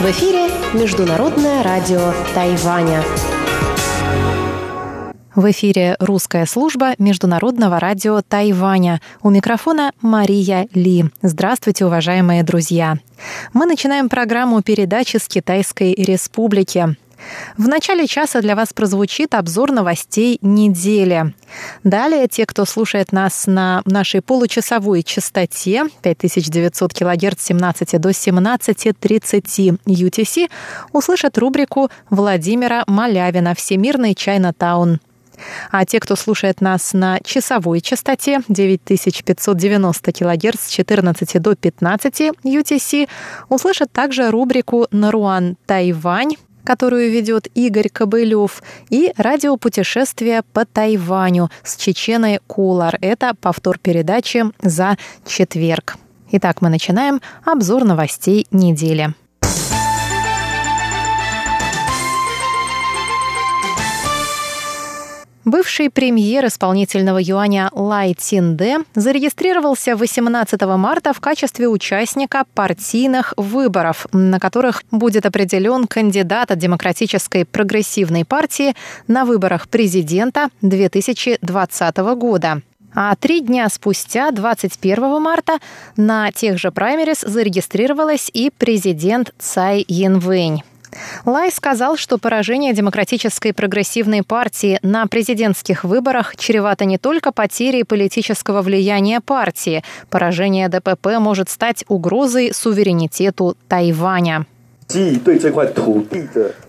В эфире Международное радио Тайваня. В эфире русская служба Международного радио Тайваня. У микрофона Мария Ли. Здравствуйте, уважаемые друзья. Мы начинаем программу передачи с Китайской Республики. В начале часа для вас прозвучит обзор новостей недели. Далее те, кто слушает нас на нашей получасовой частоте 5900 кГц с 17 до 17.30 UTC, услышат рубрику Владимира Малявина «Всемирный Чайна-таун». А те, кто слушает нас на часовой частоте 9590 кГц с 14 до 15 UTC, услышат также рубрику «Наруан Тайвань» которую ведет Игорь Кобылев, и радиопутешествие по Тайваню с Чеченой Кулар. Это повтор передачи за четверг. Итак, мы начинаем обзор новостей недели. Бывший премьер исполнительного юаня Лай Цинде зарегистрировался 18 марта в качестве участника партийных выборов, на которых будет определен кандидат от Демократической прогрессивной партии на выборах президента 2020 года. А три дня спустя, 21 марта, на тех же праймерис зарегистрировалась и президент Цай Янвэнь. Лай сказал, что поражение Демократической прогрессивной партии на президентских выборах чревато не только потерей политического влияния партии. Поражение ДПП может стать угрозой суверенитету Тайваня.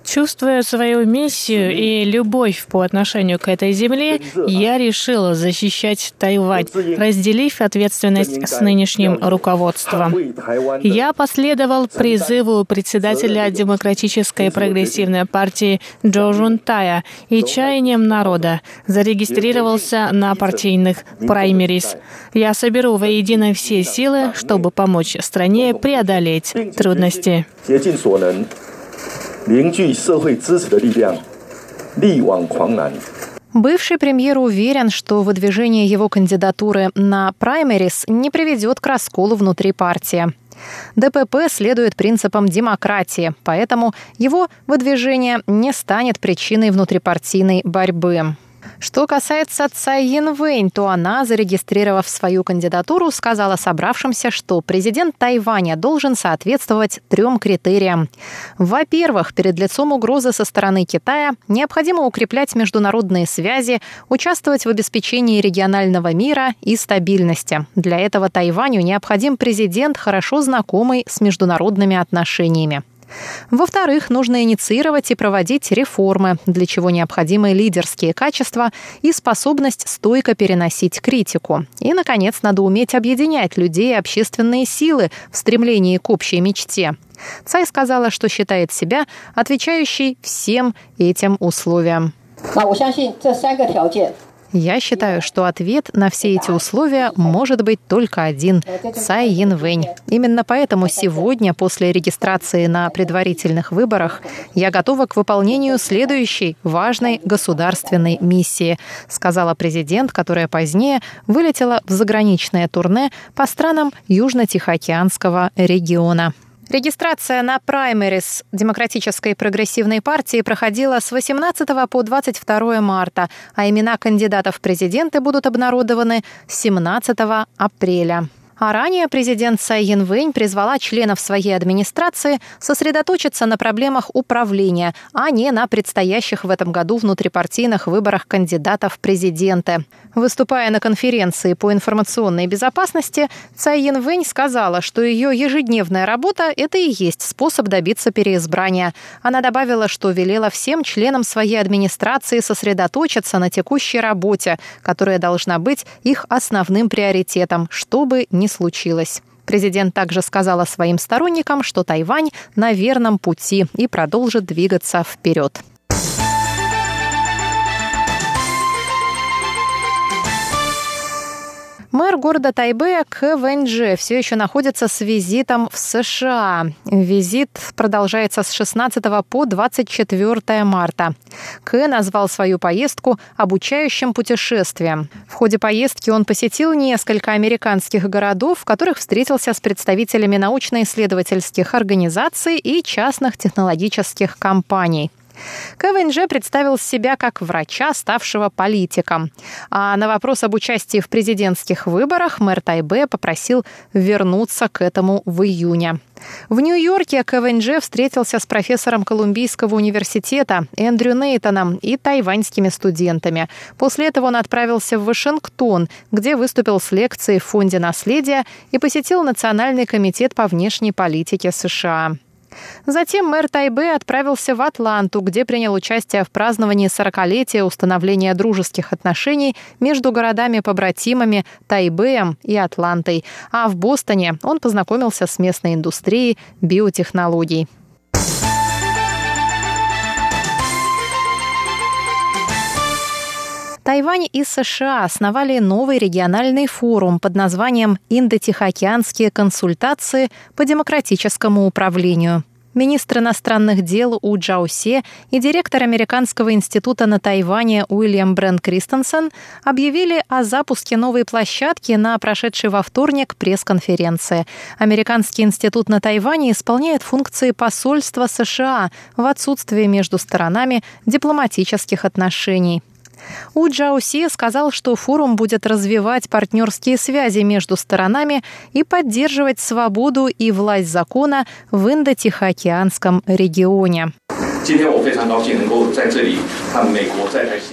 Чувствуя свою миссию и любовь по отношению к этой земле, я решила защищать Тайвань, разделив ответственность с нынешним руководством. Я последовал призыву председателя Демократической прогрессивной партии Джо Жунтая и чаянием народа, зарегистрировался на партийных праймерис. Я соберу воедино все силы, чтобы помочь стране преодолеть трудности. 凝聚社会支持的力量，力挽狂澜。Бывший премьер уверен, что выдвижение его кандидатуры на праймерис не приведет к расколу внутри партии. ДПП следует принципам демократии, поэтому его выдвижение не станет причиной внутрипартийной борьбы. Что касается Цай Янвэнь, то она, зарегистрировав свою кандидатуру, сказала собравшимся, что президент Тайваня должен соответствовать трем критериям. Во-первых, перед лицом угрозы со стороны Китая необходимо укреплять международные связи, участвовать в обеспечении регионального мира и стабильности. Для этого Тайваню необходим президент, хорошо знакомый с международными отношениями. Во-вторых, нужно инициировать и проводить реформы, для чего необходимы лидерские качества и способность стойко переносить критику. И, наконец, надо уметь объединять людей и общественные силы в стремлении к общей мечте. Цай сказала, что считает себя отвечающей всем этим условиям. Я считаю, что ответ на все эти условия может быть только один – Цай Янвэнь. Именно поэтому сегодня, после регистрации на предварительных выборах, я готова к выполнению следующей важной государственной миссии, сказала президент, которая позднее вылетела в заграничное турне по странам Южно-Тихоокеанского региона. Регистрация на праймерис Демократической прогрессивной партии проходила с 18 по 22 марта, а имена кандидатов в президенты будут обнародованы 17 апреля. А ранее президент Цай Янвэнь призвала членов своей администрации сосредоточиться на проблемах управления, а не на предстоящих в этом году внутрипартийных выборах кандидатов в президенты. Выступая на конференции по информационной безопасности, Цай Янвэнь сказала, что ее ежедневная работа – это и есть способ добиться переизбрания. Она добавила, что велела всем членам своей администрации сосредоточиться на текущей работе, которая должна быть их основным приоритетом, чтобы не случилось. Президент также сказала своим сторонникам, что Тайвань на верном пути и продолжит двигаться вперед. Мэр города Тайбэя К. Вэньджи все еще находится с визитом в США. Визит продолжается с 16 по 24 марта. К. назвал свою поездку обучающим путешествием. В ходе поездки он посетил несколько американских городов, в которых встретился с представителями научно-исследовательских организаций и частных технологических компаний. КВНЖ представил себя как врача, ставшего политиком. А на вопрос об участии в президентских выборах мэр Тайбе попросил вернуться к этому в июне. В Нью-Йорке КВНЖ встретился с профессором Колумбийского университета Эндрю Нейтоном и тайваньскими студентами. После этого он отправился в Вашингтон, где выступил с лекцией в Фонде наследия и посетил Национальный комитет по внешней политике США. Затем мэр Тайбе отправился в Атланту, где принял участие в праздновании 40-летия установления дружеских отношений между городами-побратимами Тайбеем и Атлантой. А в Бостоне он познакомился с местной индустрией биотехнологий. Тайвань и США основали новый региональный форум под названием «Индо-Тихоокеанские консультации по демократическому управлению». Министр иностранных дел У Джаусе и директор Американского института на Тайване Уильям Брент Кристенсен объявили о запуске новой площадки на прошедшей во вторник пресс-конференции. Американский институт на Тайване исполняет функции посольства США в отсутствии между сторонами дипломатических отношений. У Джао Си сказал, что форум будет развивать партнерские связи между сторонами и поддерживать свободу и власть закона в Индо-Тихоокеанском регионе.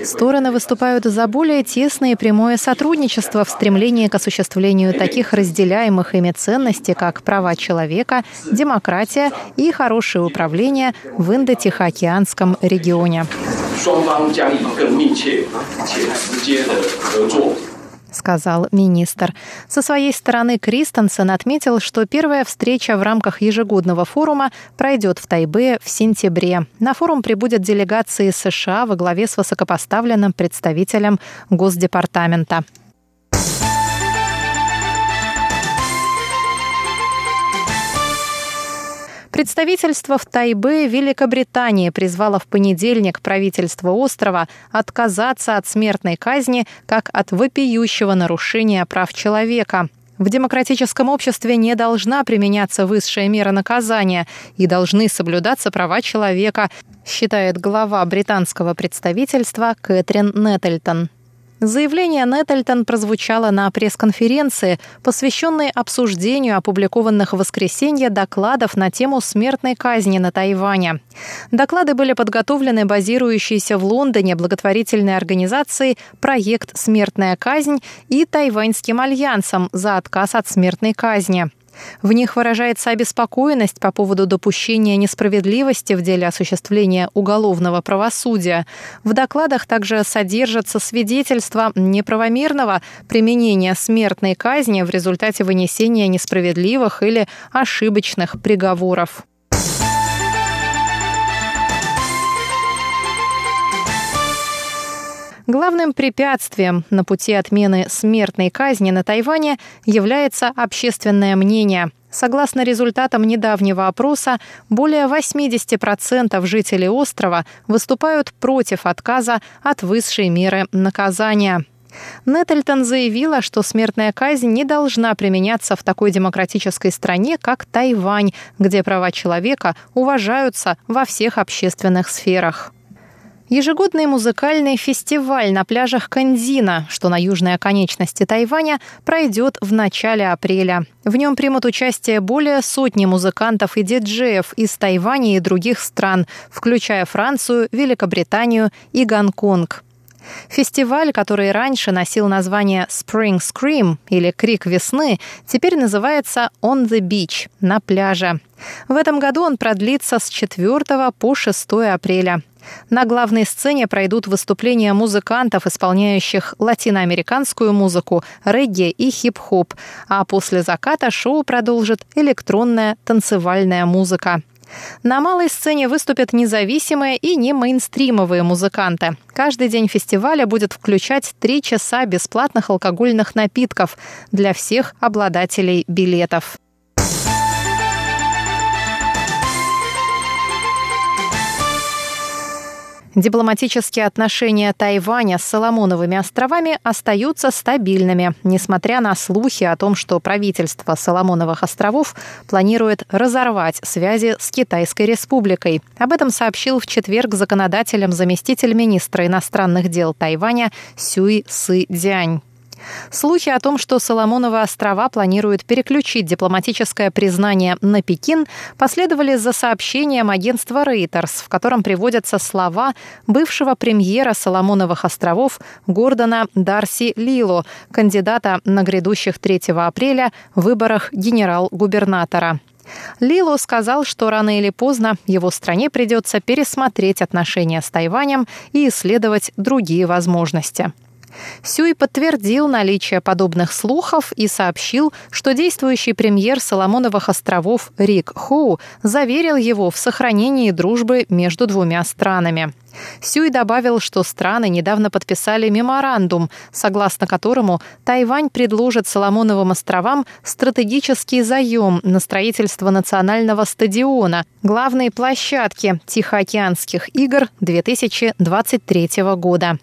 Стороны выступают за более тесное и прямое сотрудничество в стремлении к осуществлению таких разделяемых ими ценностей, как права человека, демократия и хорошее управление в Индо-Тихоокеанском регионе. 双方将以更密切且直接的合作 сказал министр. Со своей стороны Кристенсен отметил, что первая встреча в рамках ежегодного форума пройдет в Тайбе в сентябре. На форум прибудет делегации США во главе с высокопоставленным представителем Госдепартамента. Представительство в Тайбе Великобритании призвало в понедельник правительство острова отказаться от смертной казни как от вопиющего нарушения прав человека. В демократическом обществе не должна применяться высшая мера наказания и должны соблюдаться права человека, считает глава британского представительства Кэтрин Неттельтон. Заявление Неттельтон прозвучало на пресс-конференции, посвященной обсуждению опубликованных в воскресенье докладов на тему смертной казни на Тайване. Доклады были подготовлены базирующейся в Лондоне благотворительной организацией «Проект «Смертная казнь» и Тайваньским альянсом за отказ от смертной казни. В них выражается обеспокоенность по поводу допущения несправедливости в деле осуществления уголовного правосудия. В докладах также содержатся свидетельства неправомерного применения смертной казни в результате вынесения несправедливых или ошибочных приговоров. Главным препятствием на пути отмены смертной казни на Тайване является общественное мнение. Согласно результатам недавнего опроса, более 80% жителей острова выступают против отказа от высшей меры наказания. Неттельтон заявила, что смертная казнь не должна применяться в такой демократической стране, как Тайвань, где права человека уважаются во всех общественных сферах. Ежегодный музыкальный фестиваль на пляжах Канзина, что на южной оконечности Тайваня, пройдет в начале апреля. В нем примут участие более сотни музыкантов и диджеев из Тайваня и других стран, включая Францию, Великобританию и Гонконг. Фестиваль, который раньше носил название Spring Scream или Крик весны, теперь называется On the Beach – на пляже. В этом году он продлится с 4 по 6 апреля. На главной сцене пройдут выступления музыкантов, исполняющих латиноамериканскую музыку, регги и хип-хоп, а после заката шоу продолжит электронная танцевальная музыка. На малой сцене выступят независимые и не мейнстримовые музыканты. Каждый день фестиваля будет включать три часа бесплатных алкогольных напитков для всех обладателей билетов. Дипломатические отношения Тайваня с Соломоновыми островами остаются стабильными, несмотря на слухи о том, что правительство Соломоновых островов планирует разорвать связи с Китайской республикой. Об этом сообщил в четверг законодателям заместитель министра иностранных дел Тайваня Сюй Сы Дянь. Слухи о том, что Соломоновы острова планируют переключить дипломатическое признание на Пекин, последовали за сообщением агентства Reuters, в котором приводятся слова бывшего премьера Соломоновых островов Гордона Дарси Лило, кандидата на грядущих 3 апреля выборах генерал-губернатора. Лило сказал, что рано или поздно его стране придется пересмотреть отношения с Тайванем и исследовать другие возможности. Сюй подтвердил наличие подобных слухов и сообщил, что действующий премьер Соломоновых островов Рик Хоу заверил его в сохранении дружбы между двумя странами. Сюй добавил, что страны недавно подписали меморандум, согласно которому Тайвань предложит Соломоновым островам стратегический заем на строительство национального стадиона, главной площадки Тихоокеанских игр 2023 года.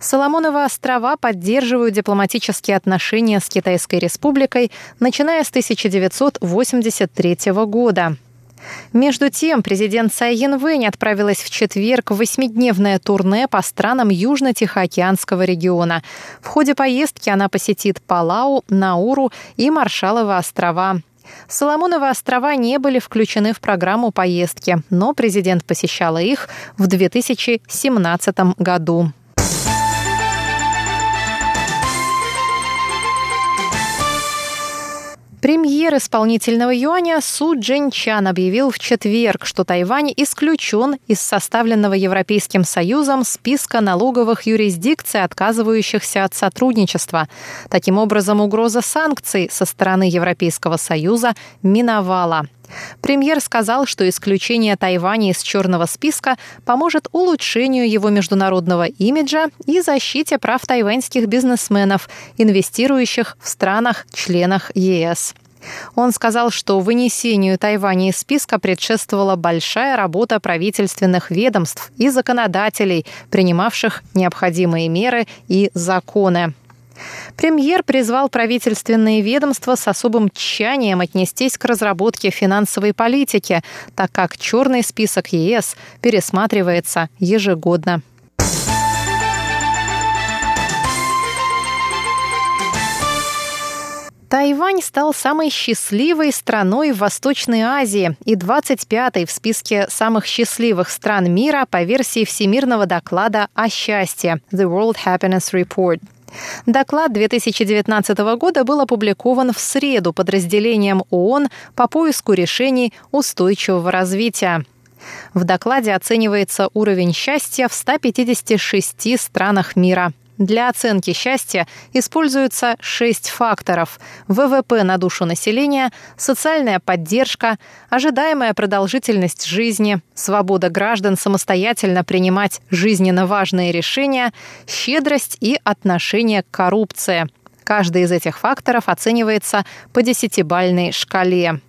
Соломоновы острова поддерживают дипломатические отношения с Китайской республикой, начиная с 1983 года. Между тем, президент Цай Янвэнь отправилась в четверг в восьмидневное турне по странам Южно-Тихоокеанского региона. В ходе поездки она посетит Палау, Науру и Маршаловы острова. Соломоновы острова не были включены в программу поездки, но президент посещала их в 2017 году. Премьер исполнительного юаня Су Чан объявил в четверг, что Тайвань исключен из составленного Европейским Союзом списка налоговых юрисдикций, отказывающихся от сотрудничества. Таким образом, угроза санкций со стороны Европейского Союза миновала. Премьер сказал, что исключение Тайваня из черного списка поможет улучшению его международного имиджа и защите прав тайваньских бизнесменов, инвестирующих в странах-членах ЕС. Он сказал, что вынесению Тайваня из списка предшествовала большая работа правительственных ведомств и законодателей, принимавших необходимые меры и законы. Премьер призвал правительственные ведомства с особым тщанием отнестись к разработке финансовой политики, так как черный список ЕС пересматривается ежегодно. Тайвань стал самой счастливой страной в Восточной Азии и 25-й в списке самых счастливых стран мира по версии Всемирного доклада о счастье The World Happiness Report. Доклад 2019 года был опубликован в среду подразделением ООН по поиску решений устойчивого развития. В докладе оценивается уровень счастья в 156 странах мира – для оценки счастья используются шесть факторов – ВВП на душу населения, социальная поддержка, ожидаемая продолжительность жизни, свобода граждан самостоятельно принимать жизненно важные решения, щедрость и отношение к коррупции. Каждый из этих факторов оценивается по десятибальной шкале.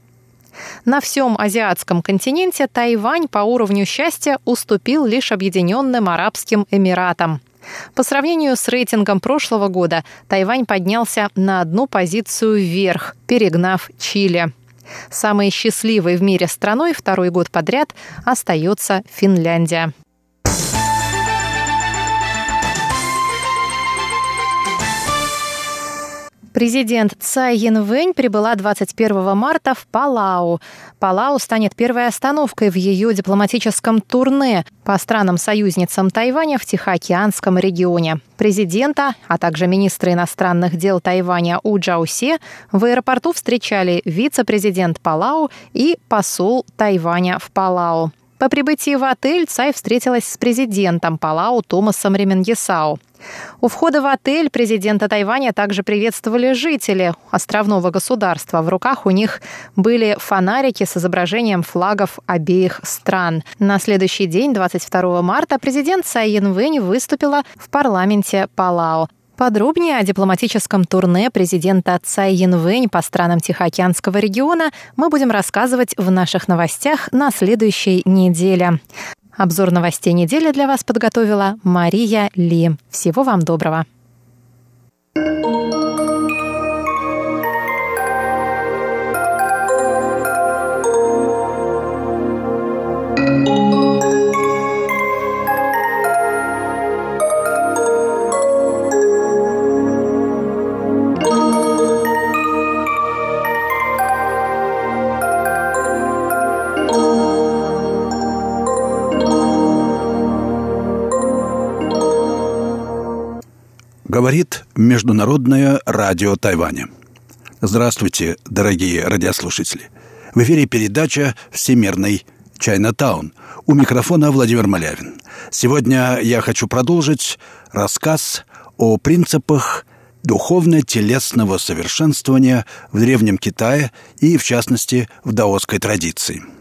На всем азиатском континенте Тайвань по уровню счастья уступил лишь Объединенным Арабским Эмиратам. По сравнению с рейтингом прошлого года, Тайвань поднялся на одну позицию вверх, перегнав Чили. Самой счастливой в мире страной второй год подряд остается Финляндия. Президент Цай Янвэнь прибыла 21 марта в Палау. Палау станет первой остановкой в ее дипломатическом турне по странам-союзницам Тайваня в Тихоокеанском регионе. Президента, а также министра иностранных дел Тайваня У Джаусе в аэропорту встречали вице-президент Палау и посол Тайваня в Палау. По прибытии в отель Цай встретилась с президентом Палау Томасом Ременгесау. У входа в отель президента Тайваня также приветствовали жители островного государства. В руках у них были фонарики с изображением флагов обеих стран. На следующий день, 22 марта, президент Цай Янвэнь выступила в парламенте Палау. Подробнее о дипломатическом турне президента Цай Янвэнь по странам Тихоокеанского региона мы будем рассказывать в наших новостях на следующей неделе. Обзор новостей недели для вас подготовила Мария Ли. Всего вам доброго. Международное радио Тайваня. Здравствуйте, дорогие радиослушатели. В эфире передача «Всемирный Чайнатаун». У микрофона Владимир Малявин. Сегодня я хочу продолжить рассказ о принципах духовно-телесного совершенствования в Древнем Китае и, в частности, в даосской традиции –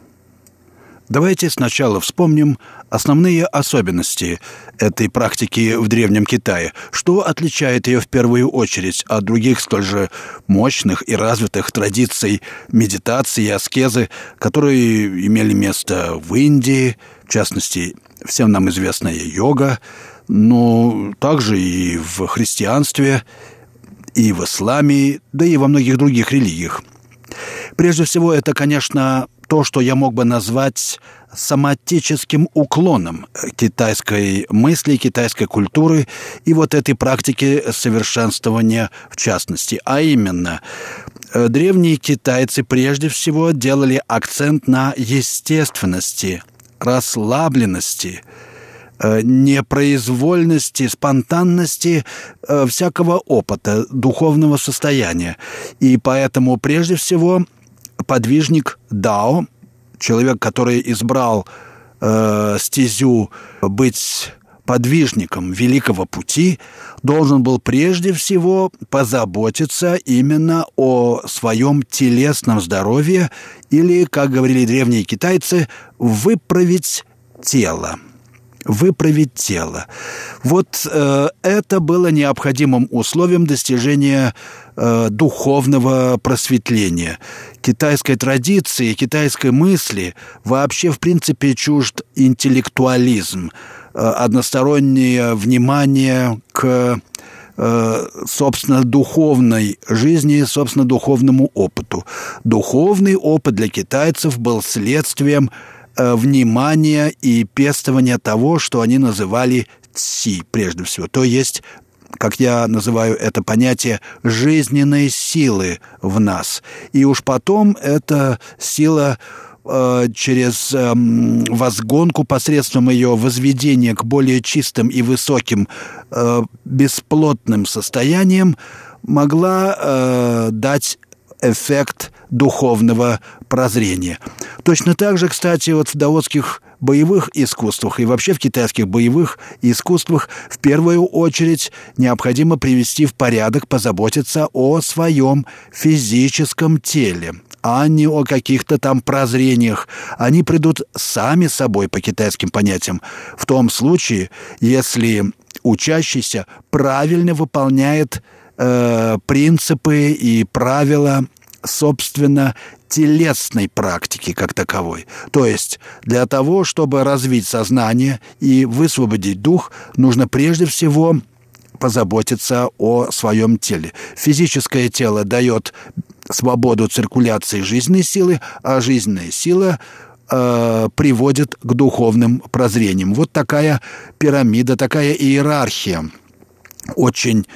Давайте сначала вспомним основные особенности этой практики в Древнем Китае. Что отличает ее в первую очередь от других столь же мощных и развитых традиций медитации и аскезы, которые имели место в Индии, в частности, всем нам известная йога, но также и в христианстве, и в исламе, да и во многих других религиях. Прежде всего, это, конечно, то, что я мог бы назвать соматическим уклоном китайской мысли, китайской культуры и вот этой практики совершенствования в частности. А именно, э, древние китайцы прежде всего делали акцент на естественности, расслабленности, э, непроизвольности, спонтанности э, всякого опыта, духовного состояния. И поэтому прежде всего подвижник Дао, человек, который избрал э, стезю быть подвижником великого пути, должен был прежде всего позаботиться именно о своем телесном здоровье или, как говорили древние китайцы, выправить тело выправить тело. Вот э, это было необходимым условием достижения э, духовного просветления. Китайской традиции, китайской мысли вообще, в принципе, чужд интеллектуализм, э, одностороннее внимание к э, собственно, духовной жизни, собственно, духовному опыту. Духовный опыт для китайцев был следствием внимания и пестования того, что они называли ци, прежде всего. То есть как я называю это понятие, жизненной силы в нас. И уж потом эта сила э, через э, возгонку посредством ее возведения к более чистым и высоким э, бесплотным состояниям могла э, дать эффект духовного прозрения. Точно так же, кстати, вот в даотских боевых искусствах и вообще в китайских боевых искусствах в первую очередь необходимо привести в порядок, позаботиться о своем физическом теле, а не о каких-то там прозрениях. Они придут сами собой по китайским понятиям. В том случае, если учащийся правильно выполняет э, принципы и правила собственно, телесной практики как таковой. То есть для того, чтобы развить сознание и высвободить дух, нужно прежде всего позаботиться о своем теле. Физическое тело дает свободу циркуляции жизненной силы, а жизненная сила э, приводит к духовным прозрениям. Вот такая пирамида, такая иерархия, очень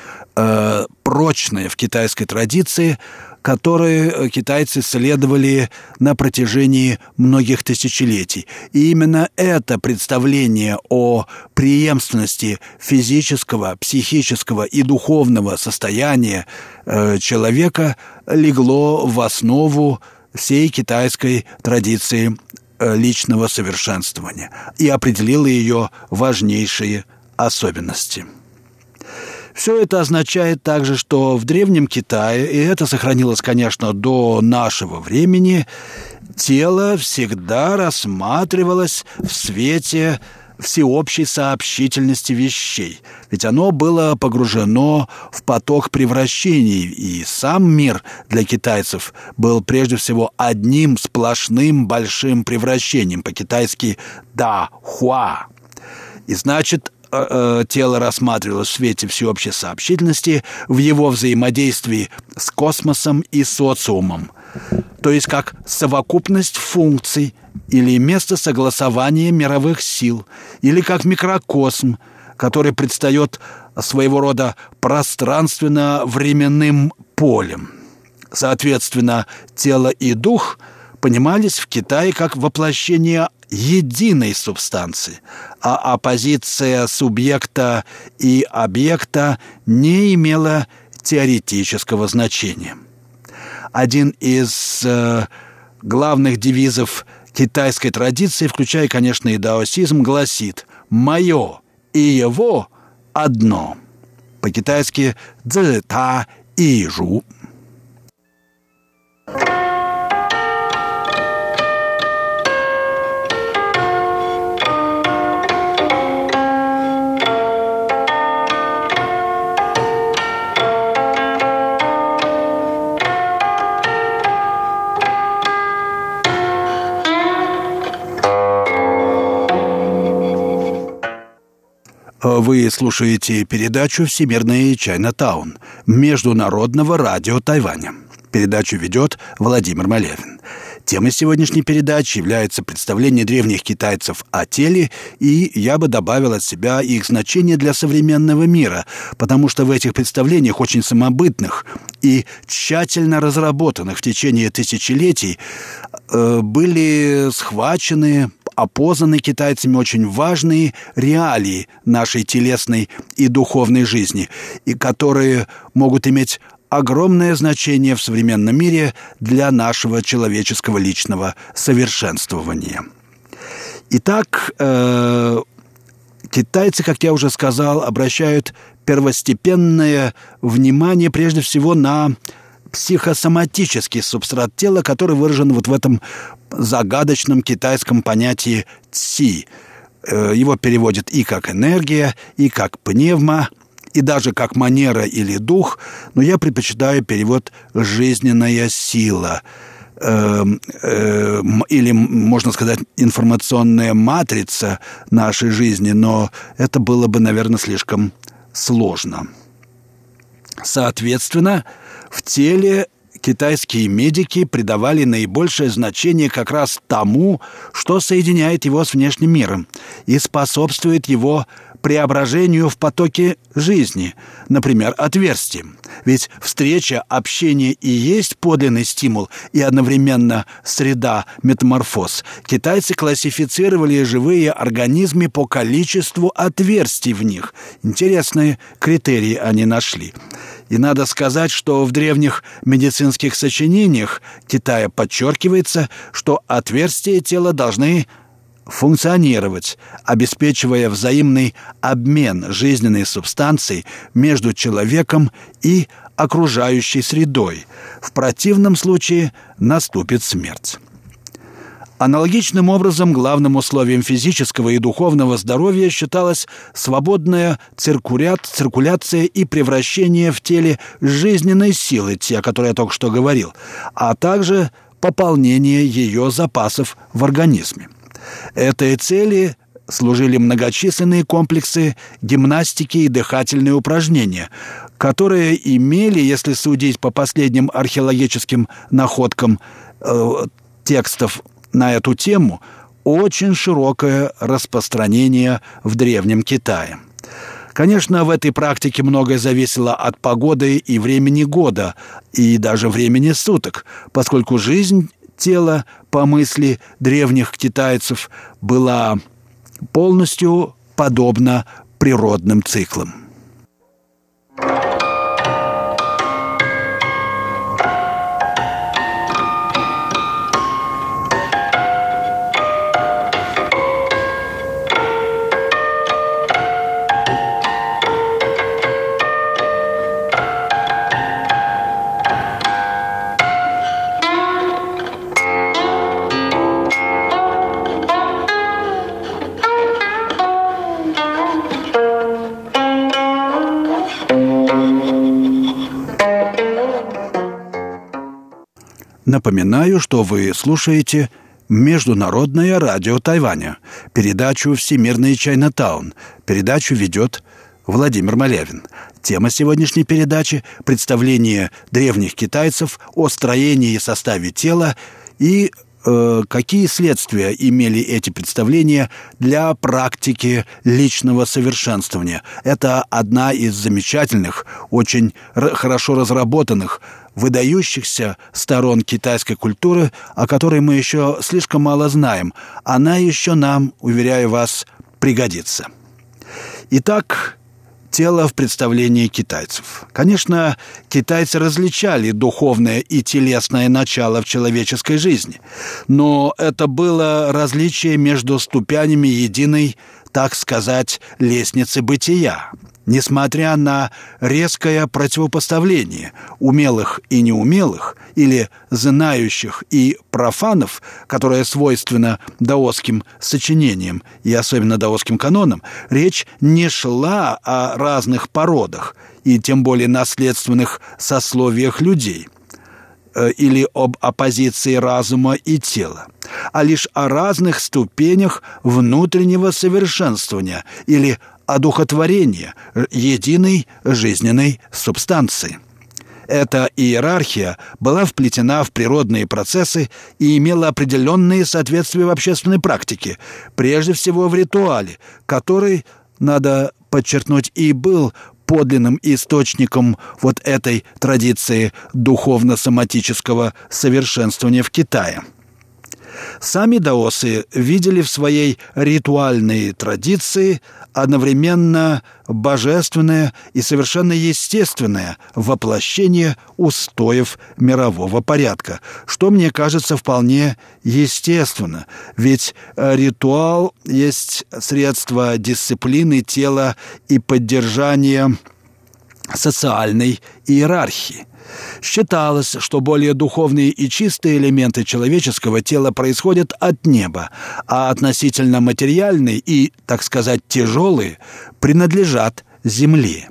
э, прочная в китайской традиции – которые э, китайцы следовали на протяжении многих тысячелетий. И именно это представление о преемственности физического, психического и духовного состояния э, человека легло в основу всей китайской традиции э, личного совершенствования и определила ее важнейшие особенности. Все это означает также, что в Древнем Китае, и это сохранилось, конечно, до нашего времени, тело всегда рассматривалось в свете всеобщей сообщительности вещей, ведь оно было погружено в поток превращений, и сам мир для китайцев был прежде всего одним сплошным большим превращением, по-китайски «да, хуа». И значит, э, э, тело рассматривалось в свете всеобщей сообщительности в его взаимодействии с космосом и социумом, то есть как совокупность функций или место согласования мировых сил, или как микрокосм, который предстает своего рода пространственно-временным полем. Соответственно, тело и дух понимались в Китае как воплощение единой субстанции, а оппозиция субъекта и объекта не имела теоретического значения. Один из э, главных девизов китайской традиции, включая, конечно, и даосизм, гласит «моё и его одно». По-китайски «цзы та и жу». Вы слушаете передачу «Всемирный Чайнатаун» Международного радио Тайваня. Передачу ведет Владимир Малявин. Темой сегодняшней передачи является представление древних китайцев о теле, и я бы добавил от себя их значение для современного мира, потому что в этих представлениях очень самобытных и тщательно разработанных в течение тысячелетий э, были схвачены опознаны китайцами очень важные реалии нашей телесной и духовной жизни, и которые могут иметь огромное значение в современном мире для нашего человеческого личного совершенствования. Итак, э, китайцы, как я уже сказал, обращают первостепенное внимание прежде всего на психосоматический субстрат тела, который выражен вот в этом загадочном китайском понятии «ци». Э, его переводят и как энергия, и как пневма, и даже как манера или дух, но я предпочитаю перевод «жизненная сила», эм, э, или, можно сказать, информационная матрица нашей жизни, но это было бы, наверное, слишком сложно. Соответственно, в теле китайские медики придавали наибольшее значение как раз тому, что соединяет его с внешним миром и способствует его преображению в потоке жизни, например, отверстием. Ведь встреча, общение и есть подлинный стимул и одновременно среда метаморфоз. Китайцы классифицировали живые организмы по количеству отверстий в них. Интересные критерии они нашли. И надо сказать, что в древних медицинских сочинениях Китая подчеркивается, что отверстия тела должны функционировать, обеспечивая взаимный обмен жизненной субстанцией между человеком и окружающей средой. В противном случае наступит смерть. Аналогичным образом главным условием физического и духовного здоровья считалась свободная циркулят, циркуляция и превращение в теле жизненной силы, те, о которой я только что говорил, а также пополнение ее запасов в организме. Этой цели служили многочисленные комплексы гимнастики и дыхательные упражнения, которые имели, если судить по последним археологическим находкам э, текстов на эту тему очень широкое распространение в Древнем Китае. Конечно, в этой практике многое зависело от погоды и времени года, и даже времени суток, поскольку жизнь тела, по мысли древних китайцев, была полностью подобна природным циклам. Напоминаю, что вы слушаете Международное радио Тайваня, передачу «Всемирный Чайнатаун». Передачу ведет Владимир Малявин. Тема сегодняшней передачи – представление древних китайцев о строении и составе тела и э, какие следствия имели эти представления для практики личного совершенствования. Это одна из замечательных, очень хорошо разработанных выдающихся сторон китайской культуры, о которой мы еще слишком мало знаем. Она еще нам, уверяю вас, пригодится. Итак, тело в представлении китайцев. Конечно, китайцы различали духовное и телесное начало в человеческой жизни, но это было различие между ступенями единой, так сказать, лестницы бытия – Несмотря на резкое противопоставление умелых и неумелых, или знающих и профанов, которое свойственно даосским сочинениям и особенно даосским канонам, речь не шла о разных породах и тем более наследственных сословиях людей э, – или об оппозиции разума и тела, а лишь о разных ступенях внутреннего совершенствования или одухотворения единой жизненной субстанции. Эта иерархия была вплетена в природные процессы и имела определенные соответствия в общественной практике, прежде всего в ритуале, который, надо подчеркнуть, и был подлинным источником вот этой традиции духовно-соматического совершенствования в Китае – Сами даосы видели в своей ритуальной традиции одновременно божественное и совершенно естественное воплощение устоев мирового порядка, что мне кажется вполне естественно, ведь ритуал есть средство дисциплины тела и поддержания социальной иерархии. Считалось, что более духовные и чистые элементы человеческого тела происходят от неба, а относительно материальные и, так сказать, тяжелые принадлежат земле.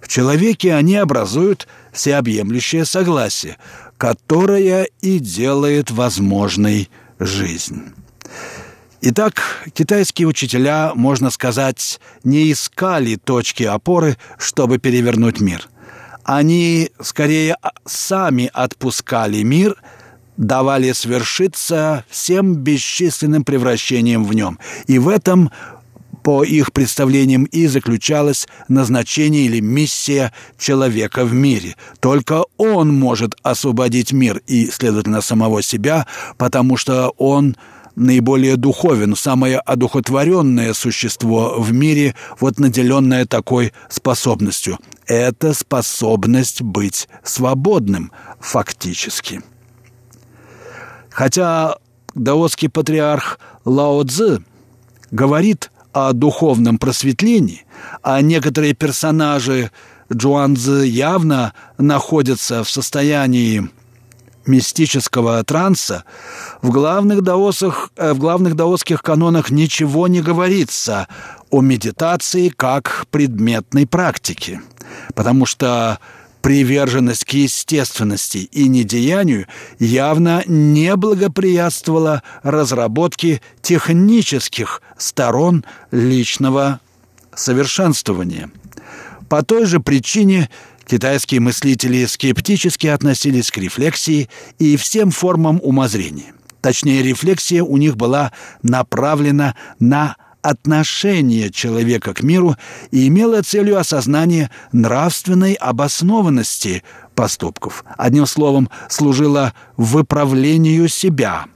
В человеке они образуют всеобъемлющее согласие, которое и делает возможной жизнь. Итак, китайские учителя, можно сказать, не искали точки опоры, чтобы перевернуть мир они скорее а, сами отпускали мир, давали свершиться всем бесчисленным превращением в нем. И в этом по их представлениям и заключалось назначение или миссия человека в мире. Только он может освободить мир и, следовательно, самого себя, потому что он наиболее духовен, самое одухотворенное существо в мире, вот наделенное такой способностью. Это способность быть свободным фактически. Хотя даосский патриарх Лао Цзы говорит о духовном просветлении, а некоторые персонажи Джуанзы явно находятся в состоянии мистического транса, в главных, даосах, э, в главных даосских канонах ничего не говорится о медитации как предметной практике, потому что приверженность к естественности и недеянию явно не благоприятствовала разработке технических сторон личного совершенствования. По той же причине Китайские мыслители скептически относились к рефлексии и всем формам умозрения. Точнее, рефлексия у них была направлена на отношение человека к миру и имела целью осознание нравственной обоснованности поступков. Одним словом, служила выправлению себя.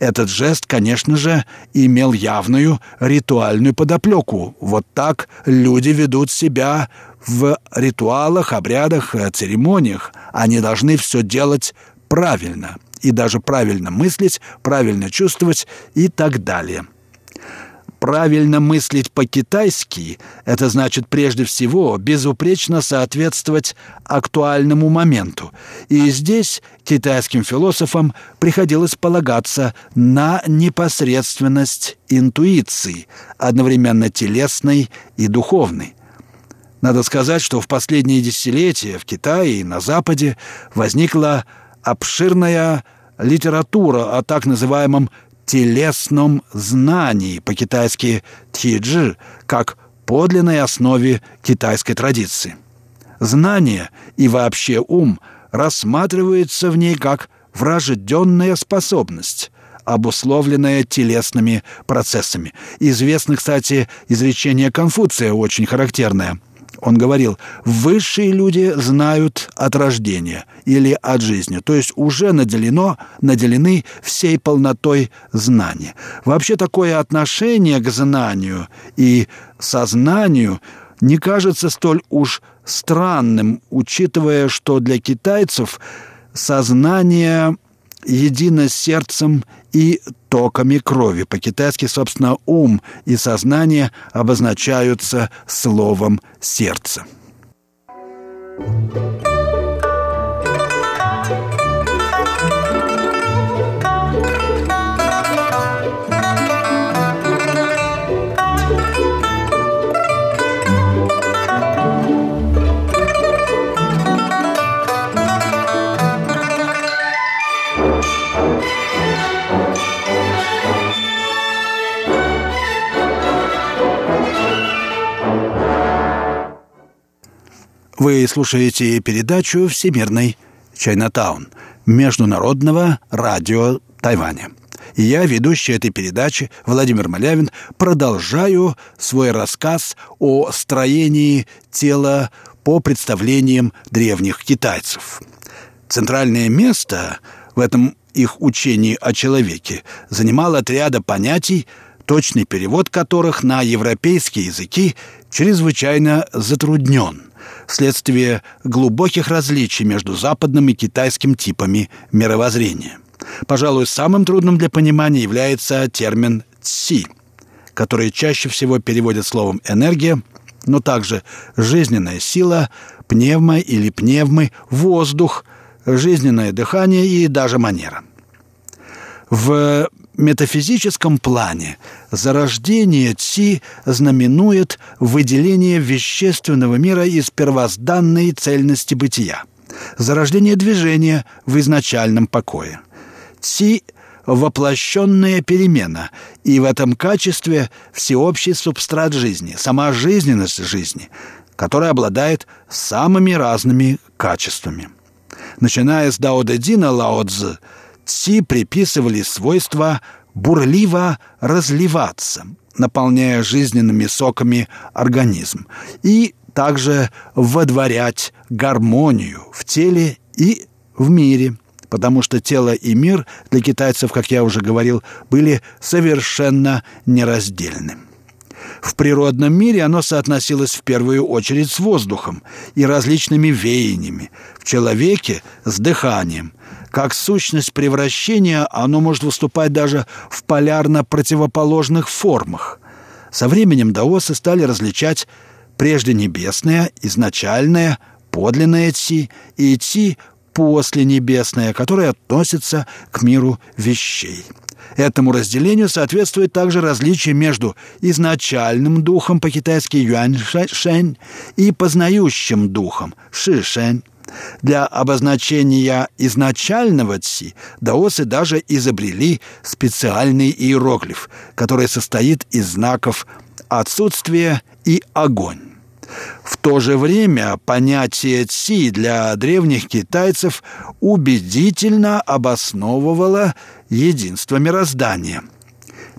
Этот жест, конечно же, имел явную ритуальную подоплеку. Вот так люди ведут себя в ритуалах, обрядах, э, церемониях. Они должны все делать правильно. И даже правильно мыслить, правильно чувствовать и так далее. Правильно мыслить по-китайски – это значит прежде всего безупречно соответствовать актуальному моменту. И здесь китайским философам приходилось полагаться на непосредственность интуиции, одновременно телесной и духовной. Надо сказать, что в последние десятилетия в Китае и на Западе возникла обширная литература о так называемом телесном знании, по-китайски тиджи, как подлинной основе китайской традиции. Знание и вообще ум рассматриваются в ней как врожденная способность, обусловленная телесными процессами. Известно, кстати, изречение Конфуция очень характерное – он говорил, высшие люди знают от рождения или от жизни, то есть уже наделено, наделены всей полнотой знания. Вообще такое отношение к знанию и сознанию не кажется столь уж странным, учитывая, что для китайцев сознание едино с сердцем и токами крови. По-китайски, собственно, ум и сознание обозначаются словом «сердце». thank you Вы слушаете передачу «Всемирный Чайнатаун» Международного радио Тайваня. И я, ведущий этой передачи, Владимир Малявин, продолжаю свой рассказ о строении тела по представлениям древних китайцев. Центральное место в этом их учении о человеке занимал отряда понятий, точный перевод которых на европейские языки чрезвычайно затруднен – вследствие глубоких различий между западным и китайским типами мировоззрения. Пожалуй, самым трудным для понимания является термин «ци», который чаще всего переводят словом «энергия», но также «жизненная сила», «пневма» или «пневмы», «воздух», «жизненное дыхание» и даже «манера». В метафизическом плане зарождение Ци знаменует выделение вещественного мира из первозданной цельности бытия, зарождение движения в изначальном покое. Ци – воплощенная перемена, и в этом качестве всеобщий субстрат жизни, сама жизненность жизни, которая обладает самыми разными качествами. Начиная с Дао Дэ Дина Лао Цзы – Ци приписывали свойства бурливо разливаться, наполняя жизненными соками организм, и также водворять гармонию в теле и в мире, потому что тело и мир для китайцев, как я уже говорил, были совершенно нераздельны. В природном мире оно соотносилось в первую очередь с воздухом и различными веяниями, в человеке – с дыханием, как сущность превращения оно может выступать даже в полярно противоположных формах. Со временем даосы стали различать прежде небесное, изначальное, подлинное ци и ци после небесное, которое относится к миру вещей. Этому разделению соответствует также различие между изначальным духом по-китайски юань-шэнь и познающим духом ши-шэнь. Для обозначения изначального ци даосы даже изобрели специальный иероглиф, который состоит из знаков «отсутствие» и «огонь». В то же время понятие ци для древних китайцев убедительно обосновывало единство мироздания.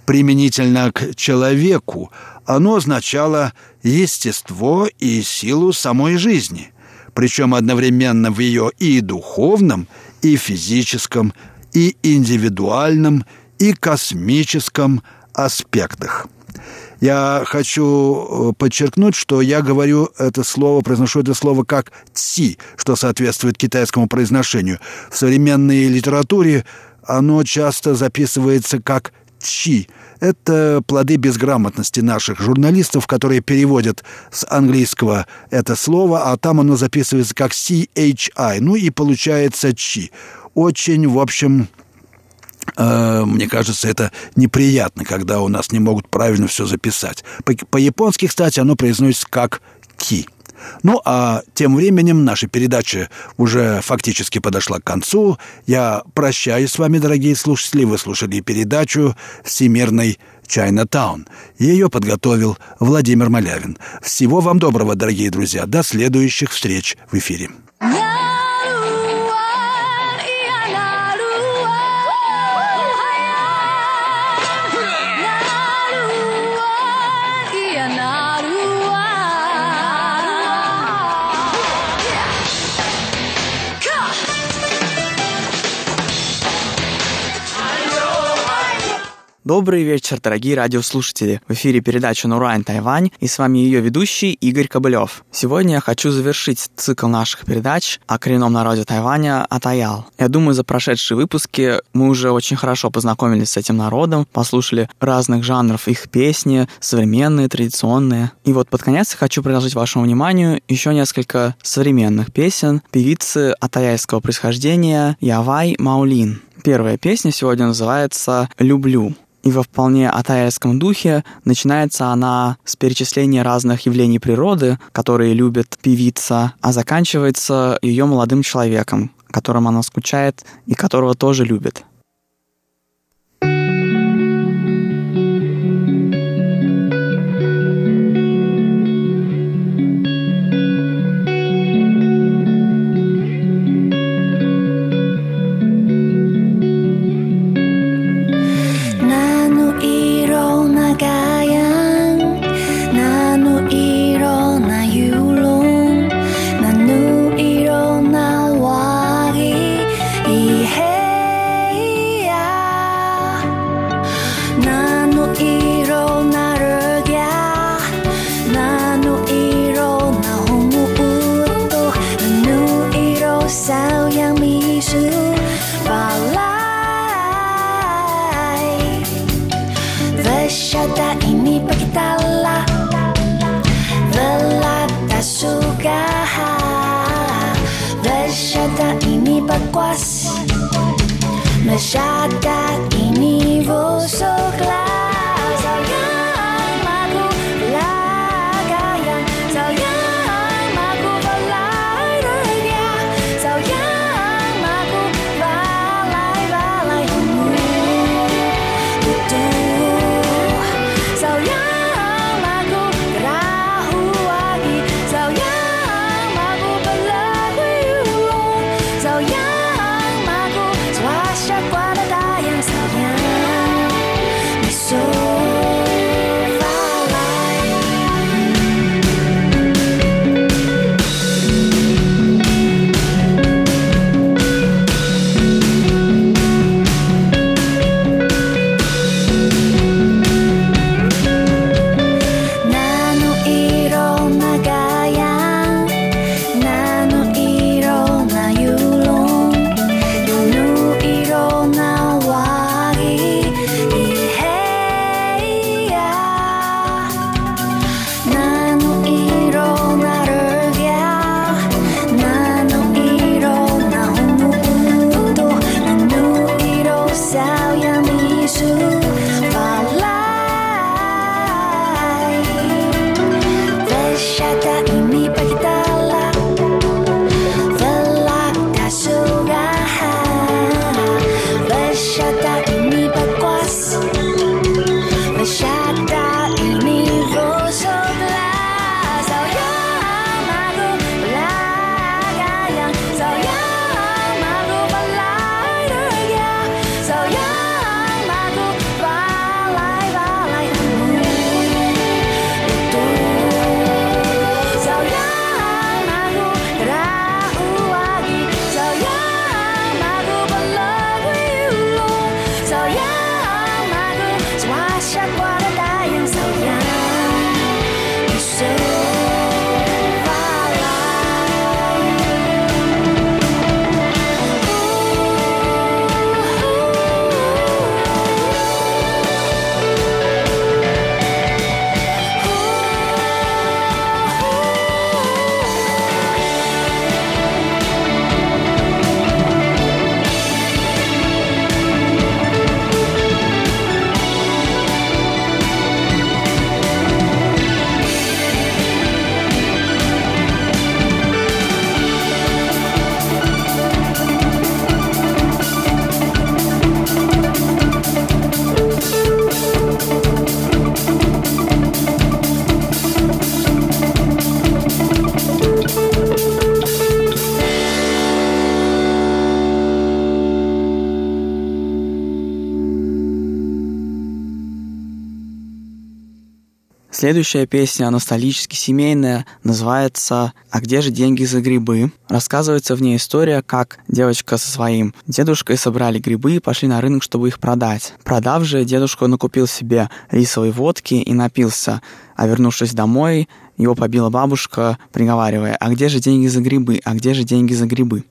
Применительно к человеку оно означало естество и силу самой жизни – причем одновременно в ее и духовном, и физическом, и индивидуальном, и космическом аспектах. Я хочу э, подчеркнуть, что я говорю это слово, произношу это слово как «ци», что соответствует китайскому произношению. В современной литературе оно часто записывается как «чи», это плоды безграмотности наших журналистов, которые переводят с английского это слово, а там оно записывается как CHI, ну и получается «чи». Очень, в общем, э, мне кажется, это неприятно, когда у нас не могут правильно все записать. По-японски, кстати, оно произносится как «ки». Ну а тем временем наша передача уже фактически подошла к концу. Я прощаюсь с вами, дорогие слушатели. Вы слушали передачу «Всемирный Чайна-таун». Ее подготовил Владимир Малявин. Всего вам доброго, дорогие друзья. До следующих встреч в эфире. Добрый вечер, дорогие радиослушатели. В эфире передача «Нурайн Тайвань» и с вами ее ведущий Игорь Кобылев. Сегодня я хочу завершить цикл наших передач о коренном народе Тайваня Атаял. Я думаю, за прошедшие выпуски мы уже очень хорошо познакомились с этим народом, послушали разных жанров их песни, современные, традиционные. И вот под конец хочу предложить вашему вниманию еще несколько современных песен певицы атаяйского происхождения Явай Маулин. Первая песня сегодня называется «Люблю». И во вполне атаэльском духе начинается она с перечисления разных явлений природы, которые любит певица, а заканчивается ее молодым человеком, которым она скучает и которого тоже любит. Следующая песня ностальгически семейная, называется «А где же деньги за грибы?». Рассказывается в ней история, как девочка со своим дедушкой собрали грибы и пошли на рынок, чтобы их продать. Продав же, дедушка накупил себе рисовой водки и напился, а вернувшись домой, его побила бабушка, приговаривая «А где же деньги за грибы? А где же деньги за грибы?»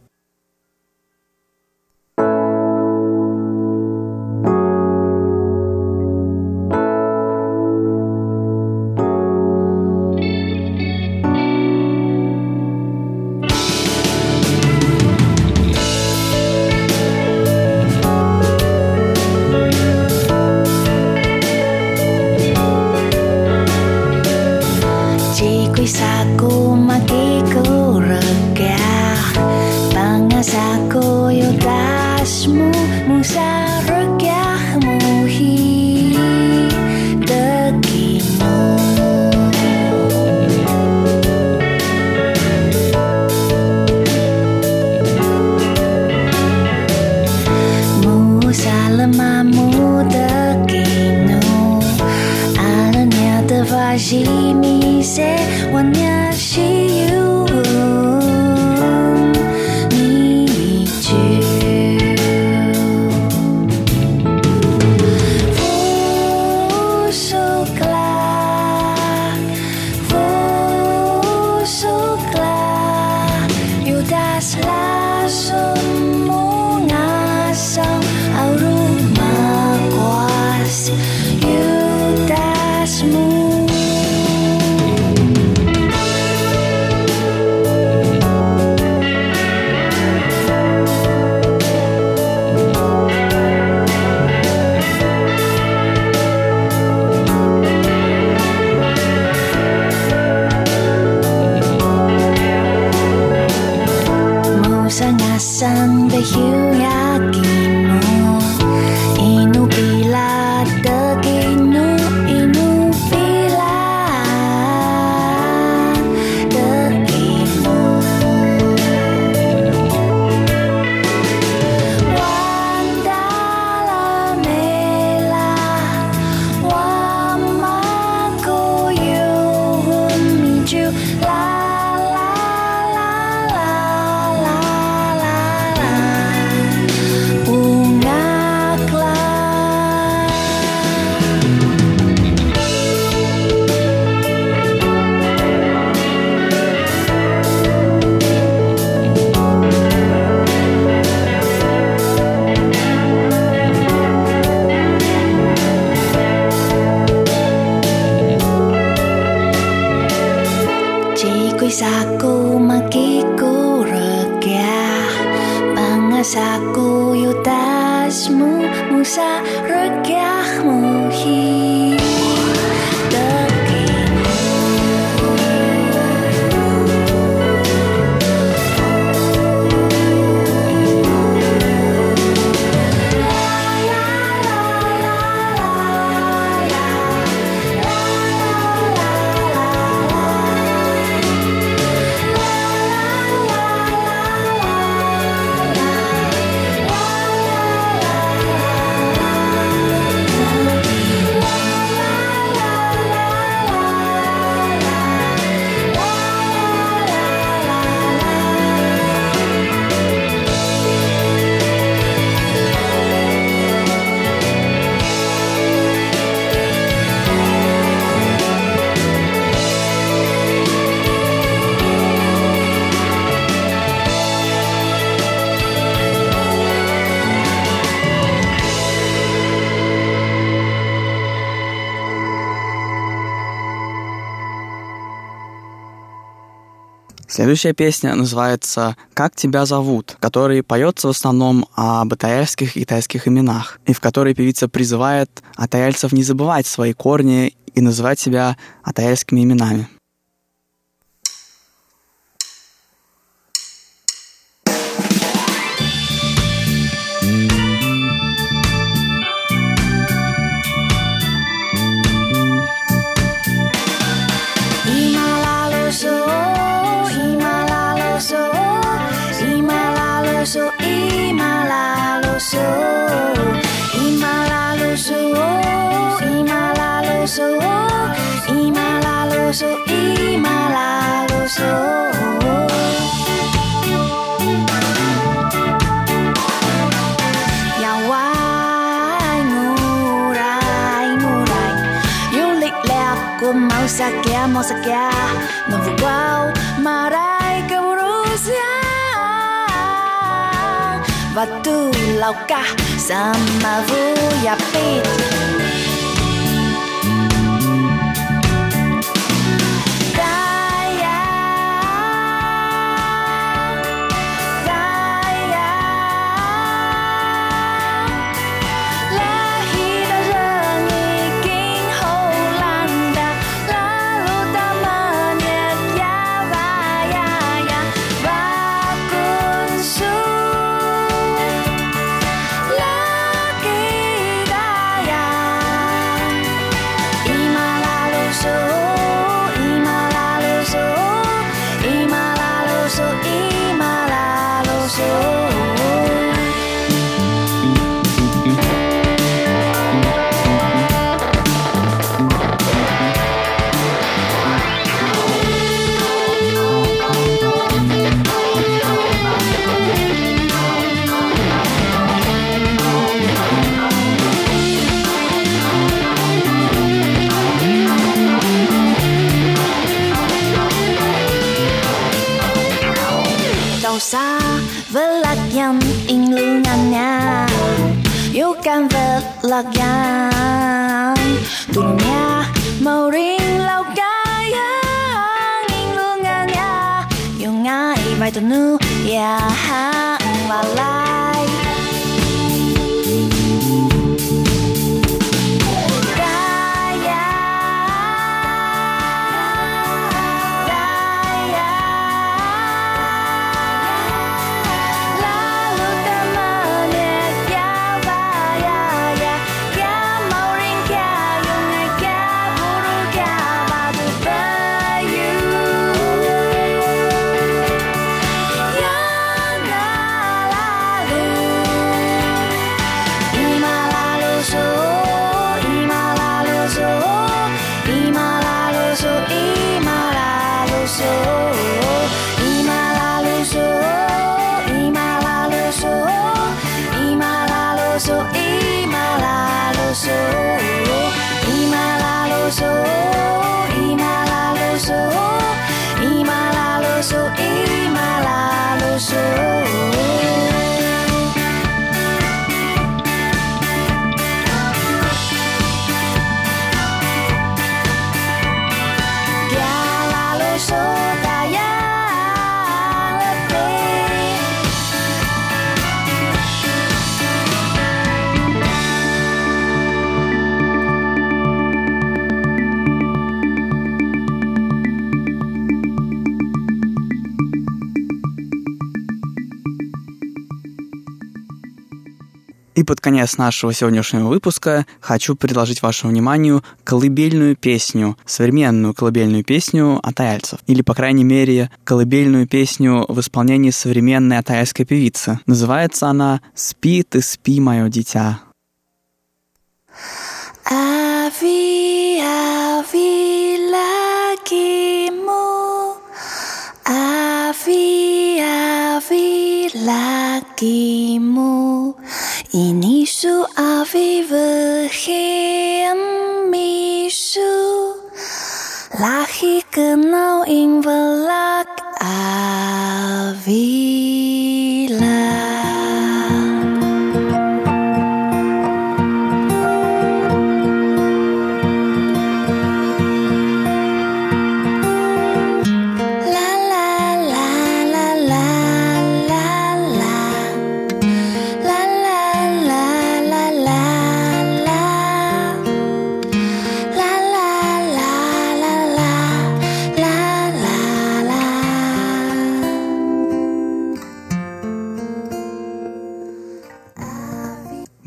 Следующая песня называется «Как тебя зовут», который поется в основном о батаяльских и китайских именах, и в которой певица призывает атаяльцев не забывать свои корни и называть себя атаяльскими именами. 嗦哦，咿嘛啦啰嗦，咿嘛啦啰嗦。要愛無賴無賴，有力量過冇撒嬌冇撒嬌，能不高馬來個不如下，把肚撈嘎，什麼不要閉。belakang Dunia mauring gayang Ingungannya Yung ay may tunu Yahang lalai И под конец нашего сегодняшнего выпуска хочу предложить вашему вниманию колыбельную песню, современную колыбельную песню атаяльцев. Или, по крайней мере, колыбельную песню в исполнении современной атаяльской певицы. Называется она «Спи ты, спи, мое дитя». Ави, ави, лакиму, ави, ави, лакиму. Inisu avi vergeen misu. Lahi kenal ing velak avila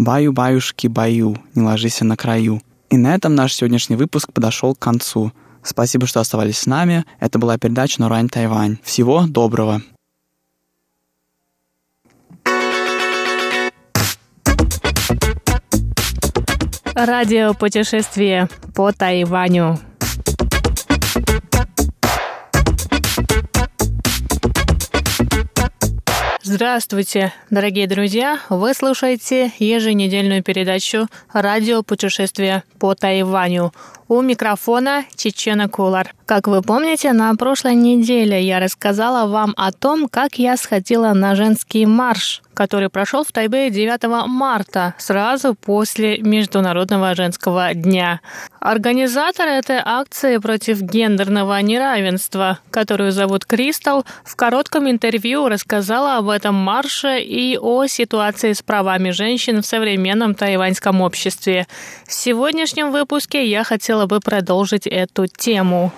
Баю-баюшки, баю, не ложись на краю. И на этом наш сегодняшний выпуск подошел к концу. Спасибо, что оставались с нами. Это была передача «Нурань Тайвань». Всего доброго! Радиопутешествие по Тайваню. Здравствуйте, дорогие друзья! Вы слушаете еженедельную передачу «Радио путешествия по Тайваню». У микрофона Чечена Кулар. Как вы помните, на прошлой неделе я рассказала вам о том, как я сходила на женский марш, который прошел в Тайбэе 9 марта, сразу после Международного женского дня. Организатор этой акции против гендерного неравенства, которую зовут Кристал, в коротком интервью рассказала об этом марше и о ситуации с правами женщин в современном тайваньском обществе. В сегодняшнем выпуске я хотела бы продолжить эту тему.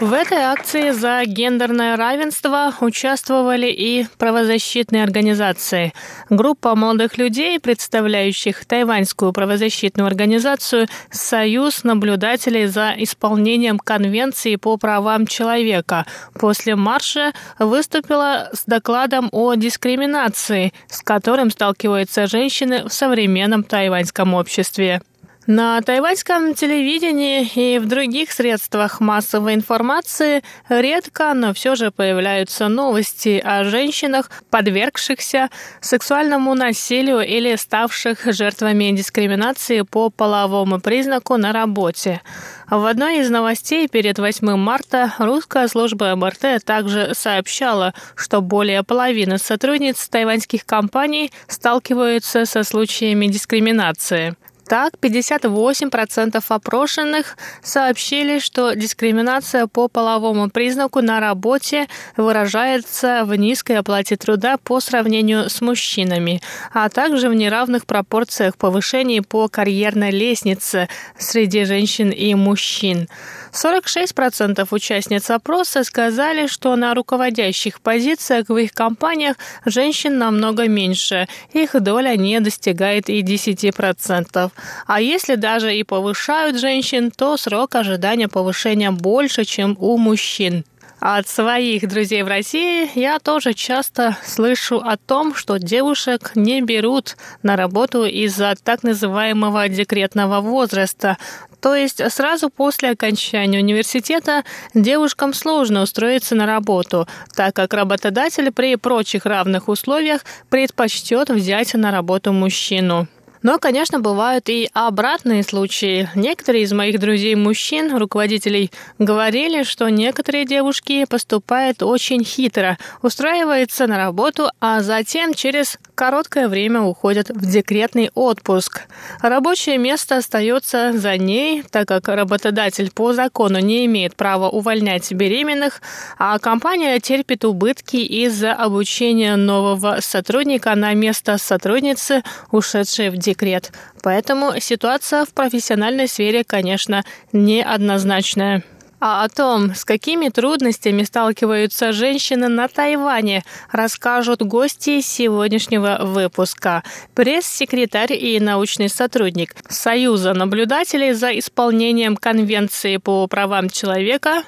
В этой акции за гендерное равенство участвовали и правозащитные организации. Группа молодых людей, представляющих тайваньскую правозащитную организацию «Союз наблюдателей за исполнением Конвенции по правам человека», после марша выступила с докладом о дискриминации, с которым сталкиваются женщины в современном тайваньском обществе. На тайваньском телевидении и в других средствах массовой информации редко, но все же появляются новости о женщинах, подвергшихся сексуальному насилию или ставших жертвами дискриминации по половому признаку на работе. В одной из новостей перед 8 марта русская служба МРТ также сообщала, что более половины сотрудниц тайваньских компаний сталкиваются со случаями дискриминации. Так, 58% опрошенных сообщили, что дискриминация по половому признаку на работе выражается в низкой оплате труда по сравнению с мужчинами, а также в неравных пропорциях повышений по карьерной лестнице среди женщин и мужчин. 46% участниц опроса сказали, что на руководящих позициях в их компаниях женщин намного меньше. Их доля не достигает и 10%. А если даже и повышают женщин, то срок ожидания повышения больше, чем у мужчин. От своих друзей в России я тоже часто слышу о том, что девушек не берут на работу из-за так называемого декретного возраста. То есть сразу после окончания университета девушкам сложно устроиться на работу, так как работодатель при прочих равных условиях предпочтет взять на работу мужчину. Но, конечно, бывают и обратные случаи. Некоторые из моих друзей-мужчин, руководителей, говорили, что некоторые девушки поступают очень хитро, устраиваются на работу, а затем через короткое время уходят в декретный отпуск. Рабочее место остается за ней, так как работодатель по закону не имеет права увольнять беременных, а компания терпит убытки из-за обучения нового сотрудника на место сотрудницы, ушедшей в декрет. Поэтому ситуация в профессиональной сфере, конечно, неоднозначная. А о том, с какими трудностями сталкиваются женщины на Тайване, расскажут гости сегодняшнего выпуска. Пресс-секретарь и научный сотрудник Союза наблюдателей за исполнением Конвенции по правам человека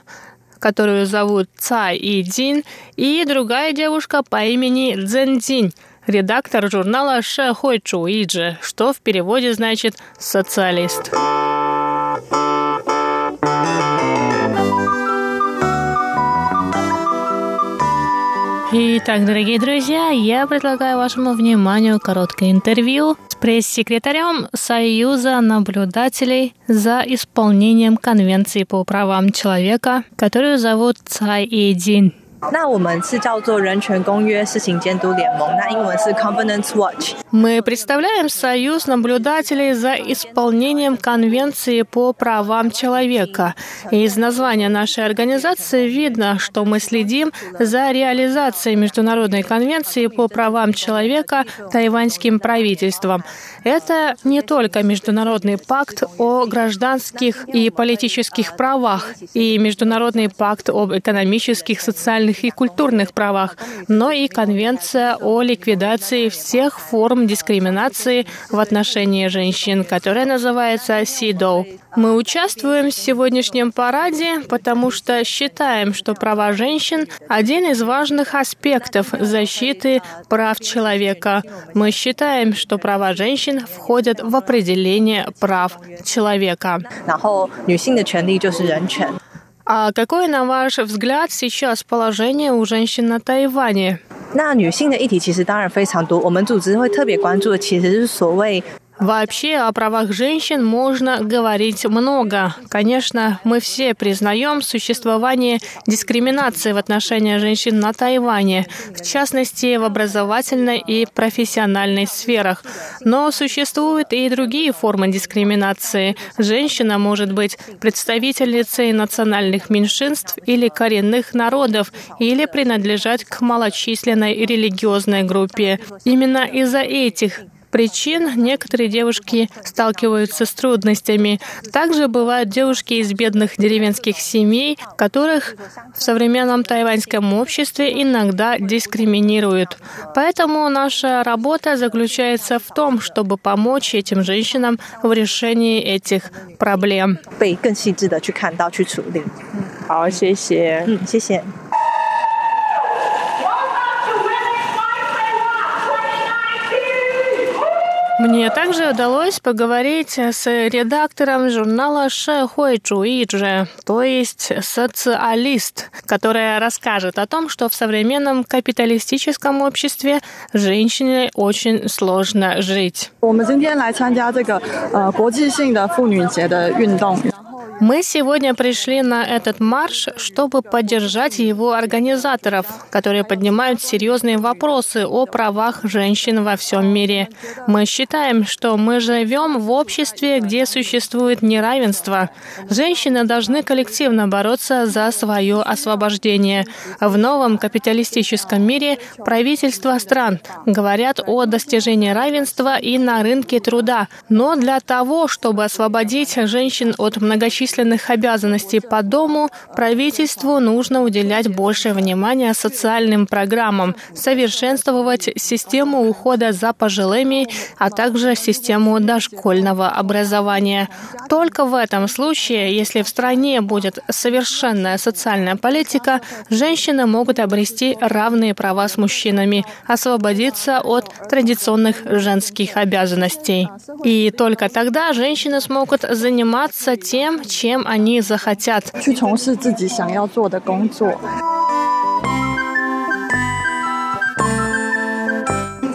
которую зовут Цай И Дин, и другая девушка по имени Цзэн Дин – редактор журнала «Шэхуй Чуиджи», что в переводе значит «социалист». Итак, дорогие друзья, я предлагаю вашему вниманию короткое интервью с пресс-секретарем Союза наблюдателей за исполнением Конвенции по правам человека, которую зовут Цай Идин. 那我们是叫做人权公约施行监督联盟，那英文是 Covenant Watch。Мы представляем Союз наблюдателей за исполнением Конвенции по правам человека. Из названия нашей организации видно, что мы следим за реализацией Международной конвенции по правам человека тайваньским правительством. Это не только Международный пакт о гражданских и политических правах и Международный пакт об экономических, социальных социальных и культурных правах, но и Конвенция о ликвидации всех форм дискриминации в отношении женщин, которая называется СИДО. Мы участвуем в сегодняшнем параде, потому что считаем, что права женщин – один из важных аспектов защиты прав человека. Мы считаем, что права женщин входят в определение прав человека. 然后女性的权利就是人权。 А какое, на ваш взгляд, сейчас положение у женщин на Тайване? 那女性的议题其实当然非常多，我们组织会特别关注的其实是所谓 Вообще о правах женщин можно говорить много. Конечно, мы все признаем существование дискриминации в отношении женщин на Тайване, в частности, в образовательной и профессиональной сферах. Но существуют и другие формы дискриминации. Женщина может быть представительницей национальных меньшинств или коренных народов, или принадлежать к малочисленной религиозной группе. Именно из-за этих причин некоторые девушки сталкиваются с трудностями. Также бывают девушки из бедных деревенских семей, которых в современном тайваньском обществе иногда дискриминируют. Поэтому наша работа заключается в том, чтобы помочь этим женщинам в решении этих проблем. 被更细致的去看到、去处理。好，谢谢。嗯，谢谢。 Мне также удалось поговорить э, с редактором журнала Шэхуэй Чуиджи, то есть социалист, которая расскажет о том, что в современном капиталистическом обществе женщине очень сложно жить. Мы сегодня пришли на этот марш, чтобы поддержать его организаторов, которые поднимают серьезные вопросы о правах женщин во всем мире. Мы считаем, что мы живем в обществе, где существует неравенство. Женщины должны коллективно бороться за свое освобождение. В новом капиталистическом мире правительства стран говорят о достижении равенства и на рынке труда. Но для того, чтобы освободить женщин от многочисленных обязанностей по дому, правительству нужно уделять больше внимания социальным программам, совершенствовать систему ухода за пожилыми, а также систему дошкольного образования. Только в этом случае, если в стране будет совершенная социальная политика, женщины могут обрести равные права с мужчинами, освободиться от традиционных женских обязанностей. И только тогда женщины смогут заниматься тем, чем они захотят.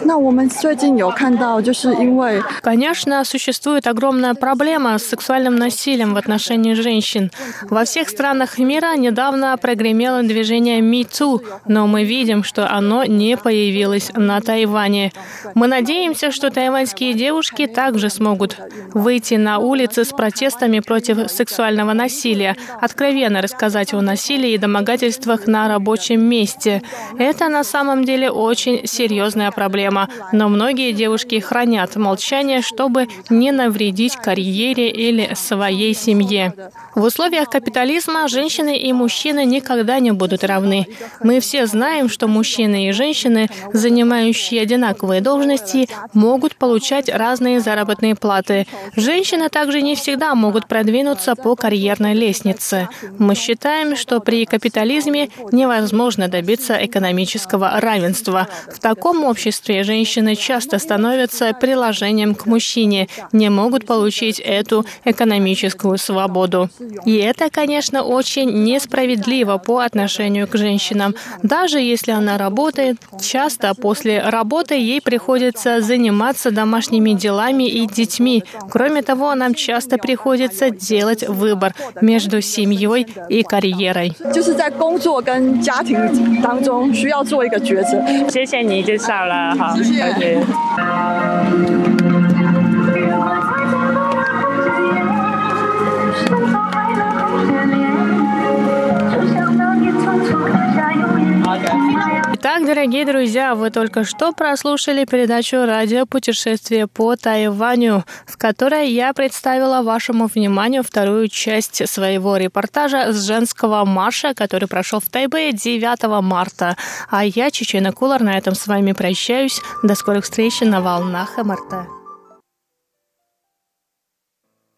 那我们最近有看到，就是因为 Конечно, существует огромная проблема с сексуальным насилием в отношении женщин. Во всех странах мира недавно прогремело движение МИТУ, но мы видим, что оно не появилось на Тайване. Мы надеемся, что тайваньские девушки также смогут выйти на улицы с протестами против сексуального насилия, откровенно рассказать о насилии и домогательствах на рабочем месте. Это на самом деле очень серьезная проблема, но многие девушки хранят молчание, чтобы не навредить карьере или своей семье. В условиях капитализма женщины и мужчины никогда не будут равны. Мы все знаем, что мужчины и женщины, занимающие одинаковые должности, могут получать разные заработные платы. Женщины также не всегда могут продвинуться по карьерной лестнице. Мы считаем, что при капитализме невозможно добиться экономического равенства. В таком обществе женщины часто становятся приложением к мужчине, не могут получить эту экономическую свободу. И это, конечно, очень несправедливо по отношению к женщинам. Даже если она работает, часто после работы ей приходится заниматься домашними делами и детьми. Кроме того, нам часто приходится делать выбор между семьей и карьерой. 就是谢谢。如果 Итак, Дорогие друзья, вы только что прослушали передачу «Радио путешествие по Тайваню», в которой я представила вашему вниманию вторую часть своего репортажа с женского марша, который прошел в Тайбэе 9 марта. А я, Чечена Кулар, на этом с вами прощаюсь. До скорых встреч на волнах МРТ.